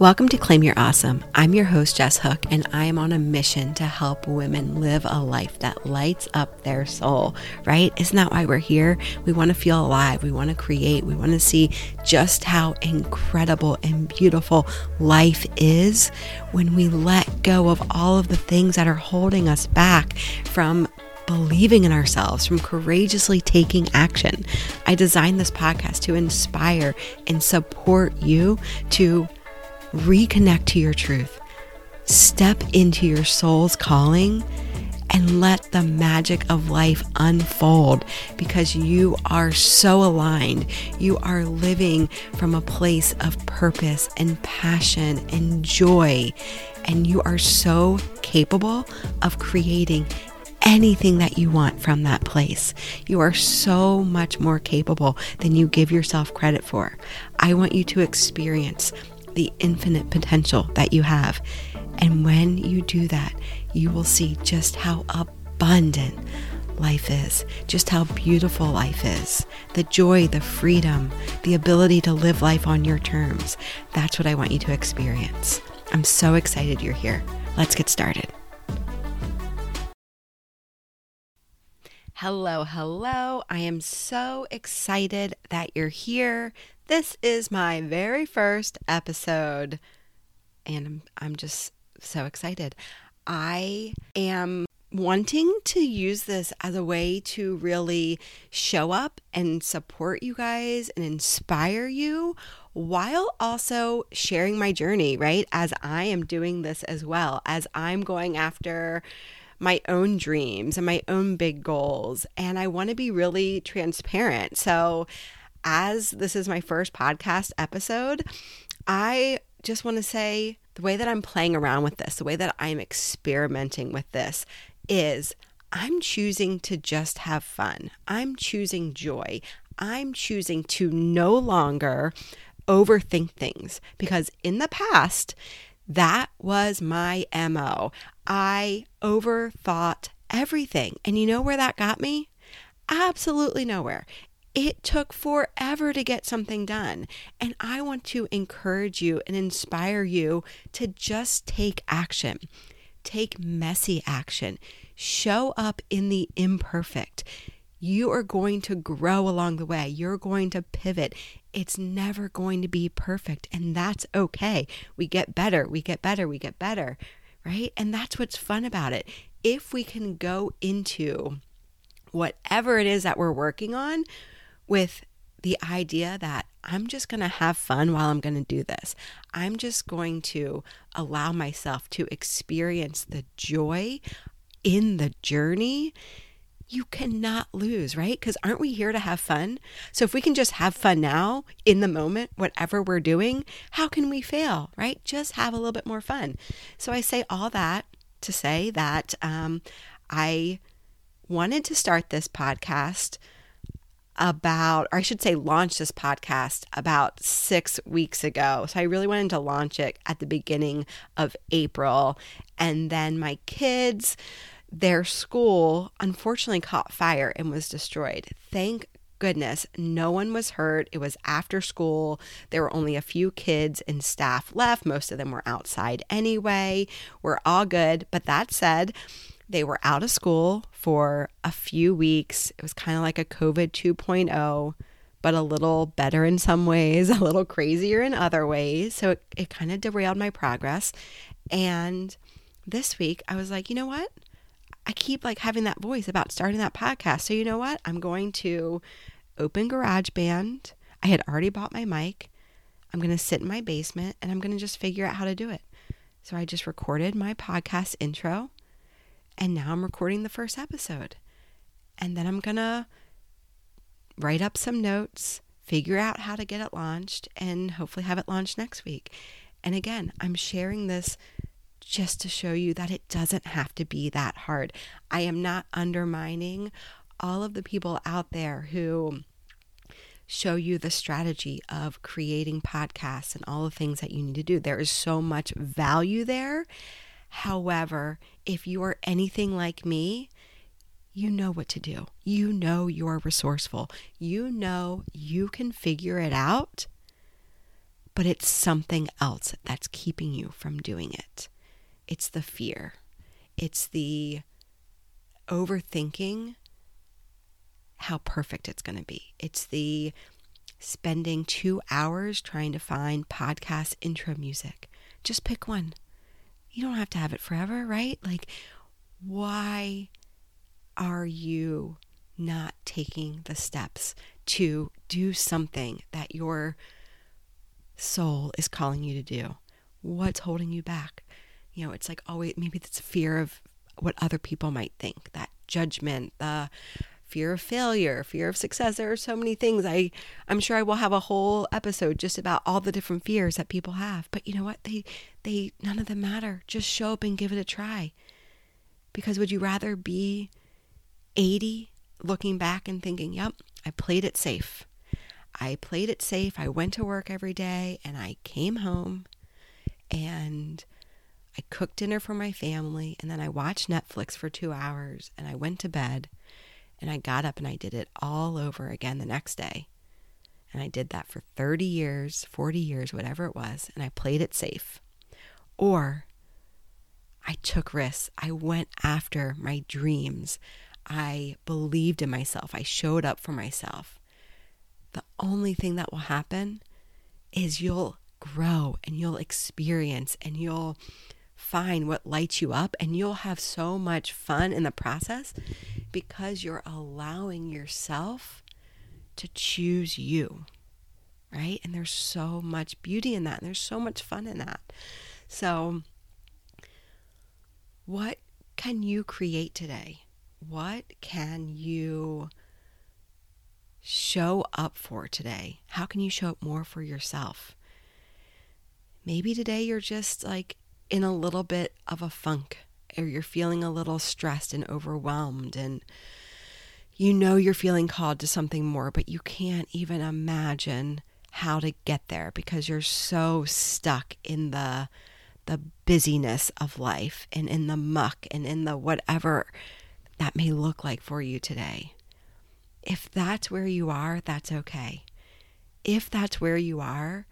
Welcome to Claim Your Awesome. I'm your host, Jess Hook, and I am on a mission to help women live a life that lights up their soul, right? Isn't that why we're here? We want to feel alive. We want to create. We want to see just how incredible and beautiful life is when we let go of all of the things that are holding us back from believing in ourselves, from courageously taking action. I designed this podcast to inspire and support you to reconnect to your truth, step into your soul's calling, and let the magic of life unfold because you are so aligned. You are living from a place of purpose and passion and joy, and you are so capable of creating anything that you want from that place. You are so much more capable than you give yourself credit for. I want you to experience the infinite potential that you have. And when you do that, you will see just how abundant life is, just how beautiful life is, the joy, the freedom, the ability to live life on your terms. That's what I want you to experience. I'm so excited you're here. Let's get started. Hello, hello. I am so excited that you're here. This is my very first episode, and I'm, just so excited. I am wanting to use this as a way to really show up and support you guys and inspire you while also sharing my journey, right? As I am doing this as well, as I'm going after my own dreams and my own big goals. And I want to be really transparent. So, as this is my first podcast episode, I just want to say the way that I'm playing around with this, the way that I'm experimenting with this is I'm choosing to just have fun. I'm choosing joy. I'm choosing to no longer overthink things because in the past, that was my MO. I overthought everything. And you know where that got me? Absolutely nowhere. It took forever to get something done. And I want to encourage you and inspire you to just take action. Take messy action. Show up in the imperfect. You are going to grow along the way. You're going to pivot. It's never going to be perfect. And that's okay. We get better. We get better. We get better. Right. And that's what's fun about it. If we can go into whatever it is that we're working on with the idea that I'm just going to have fun while I'm going to do this. I'm just going to allow myself to experience the joy in the journey. You cannot lose, right? Because aren't we here to have fun? So if we can just have fun now in the moment, whatever we're doing, how can we fail, right? Just have a little bit more fun. So I say all that to say that um, I wanted to start this podcast about, or I should say, launch this podcast about six weeks ago. So I really wanted to launch it at the beginning of April. And then my kids, their school unfortunately caught fire and was destroyed. Thank goodness, no one was hurt. It was after school. There were only a few kids and staff left. Most of them were outside anyway. We're all good. But that said, they were out of school for a few weeks. It was kind of like a COVID 2.0, but a little better in some ways, a little crazier in other ways. So it, it kind of derailed my progress. And this week, I was like, you know what? I keep like having that voice about starting that podcast. So you know what? I'm going to open GarageBand. I had already bought my mic. I'm going to sit in my basement and I'm going to just figure out how to do it. So I just recorded my podcast intro and now I'm recording the first episode. And then I'm going to write up some notes, figure out how to get it launched, and hopefully have it launched next week. And again, I'm sharing this just to show you that it doesn't have to be that hard. I am not undermining all of the people out there who show you the strategy of creating podcasts and all the things that you need to do. There is so much value there. However, if you are anything like me, you know what to do. You know you're resourceful. You know you can figure it out. but it's something else that's keeping you from doing it. It's the fear, it's the overthinking how perfect it's going to be. It's the spending two hours trying to find podcast intro music. Just pick one. You don't have to have it forever, right? Like, why are you not taking the steps to do something that your soul is calling you to do? What's holding you back? You know, it's like always maybe it's a fear of what other people might think, that judgment, the fear of failure, fear of success. There are so many things. I I'm sure I will have a whole episode just about all the different fears that people have. But you know what? They they none of them matter. Just show up and give it a try. Because would you rather be 80 looking back and thinking, "Yep, I played it safe. I played it safe. I went to work every day and I came home and I cooked dinner for my family and then I watched Netflix for 2 hours and I went to bed." And I got up and I did it all over again the next day. And I did that for 30 years, 40 years, whatever it was. And I played it safe. Or I took risks. I went after my dreams. I believed in myself. I showed up for myself. The only thing that will happen is you'll grow and you'll experience and you'll find what lights you up and you'll have so much fun in the process because you're allowing yourself to choose you, right? And there's so much beauty in that. And there's so much fun in that. So, what can you create today? What can you show up for today? How can you show up more for yourself? Maybe today you're just like in a little bit of a funk or you're feeling a little stressed and overwhelmed and you know you're feeling called to something more, but you can't even imagine how to get there because you're so stuck in the the busyness of life and in the muck and in the whatever that may look like for you today. If that's where you are, that's okay. If that's where you are,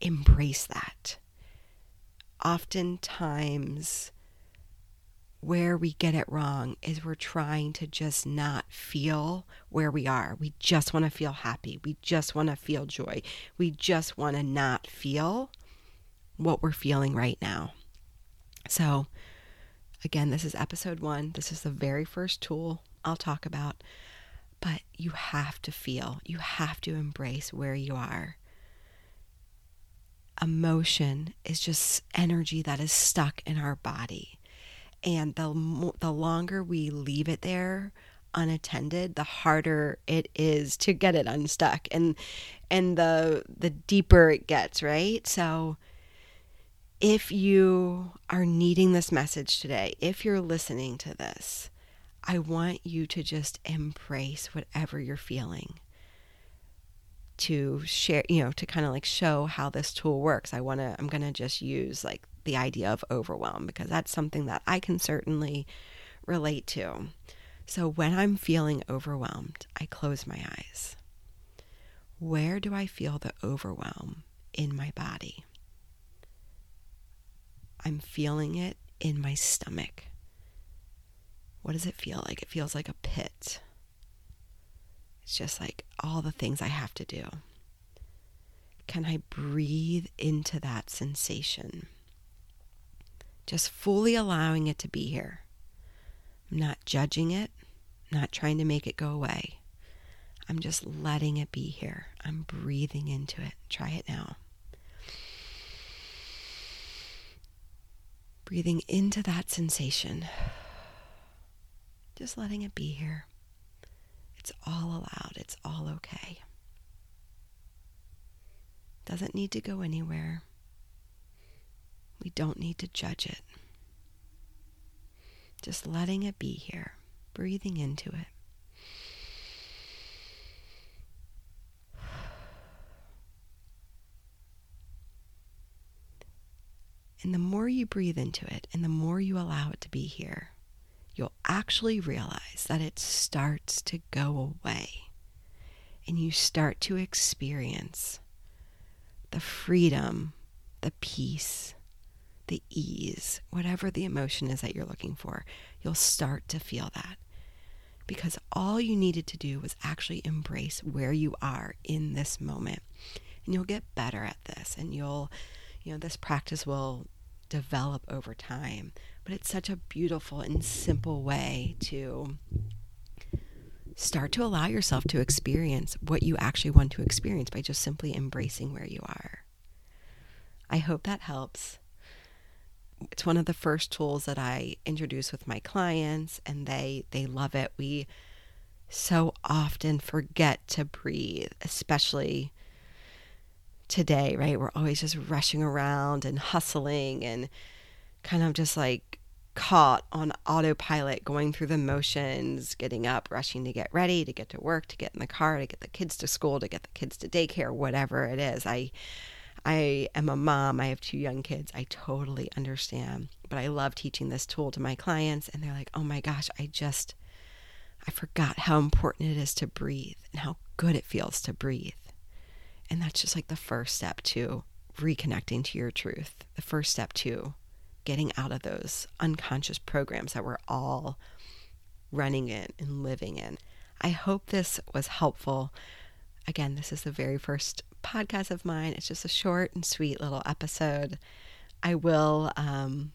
embrace that. Oftentimes, where we get it wrong is we're trying to just not feel where we are. We just want to feel happy. We just want to feel joy. We just want to not feel what we're feeling right now. So, again, this is episode one. This is the very first tool I'll talk about. But you have to feel, you have to embrace where you are. Emotion is just energy that is stuck in our body and the the longer we leave it there unattended the harder it is to get it unstuck and and the the deeper it gets right so if you are needing this message today if you're listening to this i want you to just embrace whatever you're feeling to share you know to kind of like show how this tool works i want to i'm going to just use like the idea of overwhelm because that's something that I can certainly relate to. So when I'm feeling overwhelmed, I close my eyes. Where do I feel the overwhelm in my body? I'm feeling it in my stomach. What does it feel like? It feels like a pit. It's just like all the things I have to do. Can I breathe into that sensation? just fully allowing it to be here. I'm not judging it, not trying to make it go away. I'm just letting it be here. I'm breathing into it. Try it now. Breathing into that sensation. Just letting it be here. It's all allowed. It's all okay. Doesn't need to go anywhere. We don't need to judge it. Just letting it be here, breathing into it. And the more you breathe into it and the more you allow it to be here, you'll actually realize that it starts to go away. And you start to experience the freedom, the peace, the ease, whatever the emotion is that you're looking for, you'll start to feel that. Because all you needed to do was actually embrace where you are in this moment. And you'll get better at this and you'll, you know, this practice will develop over time. But it's such a beautiful and simple way to start to allow yourself to experience what you actually want to experience by just simply embracing where you are. I hope that helps. It's one of the first tools that I introduce with my clients and they they love it. We so often forget to breathe, especially today, right? We're always just rushing around and hustling and kind of just like caught on autopilot, going through the motions, getting up, rushing to get ready, to get to work, to get in the car, to get the kids to school, to get the kids to daycare, whatever it is. I I am a mom. I have two young kids. I totally understand. But I love teaching this tool to my clients and they're like, "Oh my gosh, I just I forgot how important it is to breathe and how good it feels to breathe." And that's just like the first step to reconnecting to your truth. The first step to getting out of those unconscious programs that we're all running in and living in. I hope this was helpful. Again, this is the very first podcast of mine. It's just a short and sweet little episode. I will, um,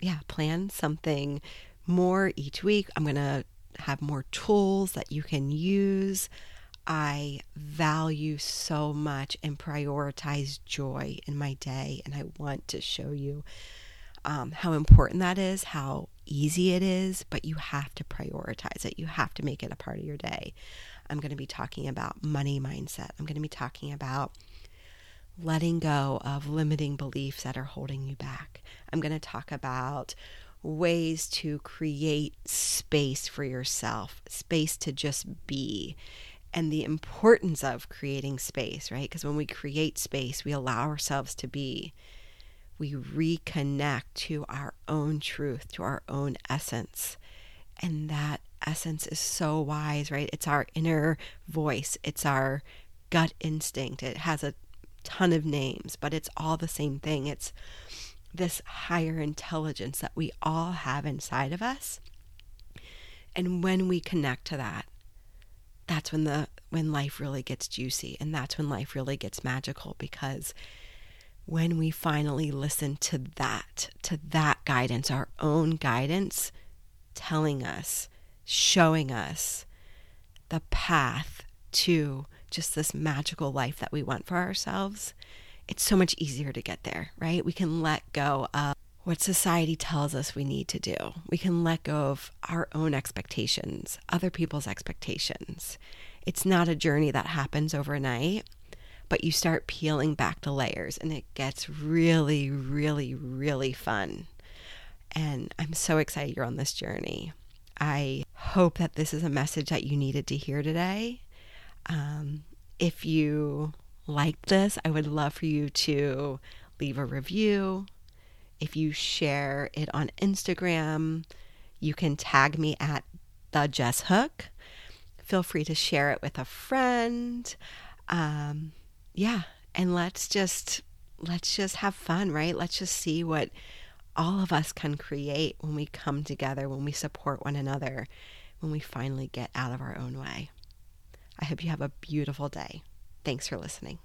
yeah, plan something more each week. I'm going to have more tools that you can use. I value so much and prioritize joy in my day, and I want to show you um, how important that is, how easy it is, but you have to prioritize it. You have to make it a part of your day. I'm going to be talking about money mindset. I'm going to be talking about letting go of limiting beliefs that are holding you back. I'm going to talk about ways to create space for yourself, space to just be, and the importance of creating space, right? Because when we create space, we allow ourselves to be we reconnect to our own truth, to our own essence. And that essence is so wise, right? It's our inner voice, it's our gut instinct. It has a ton of names, but it's all the same thing. It's this higher intelligence that we all have inside of us. And when we connect to that, that's when the when life really gets juicy and that's when life really gets magical because when we finally listen to that, to that guidance, our own guidance, telling us, showing us the path to just this magical life that we want for ourselves, it's so much easier to get there, right? We can let go of what society tells us we need to do. We can let go of our own expectations, other people's expectations. It's not a journey that happens overnight but you start peeling back the layers and it gets really, really, really fun. And I'm so excited you're on this journey. I hope that this is a message that you needed to hear today. Um, if you like this, I would love for you to leave a review. If you share it on Instagram, you can tag me at the Jess Hook. Feel free to share it with a friend. Um, yeah, and let's just let's just have fun, right? Let's just see what all of us can create when we come together, when we support one another, when we finally get out of our own way. I hope you have a beautiful day. Thanks for listening.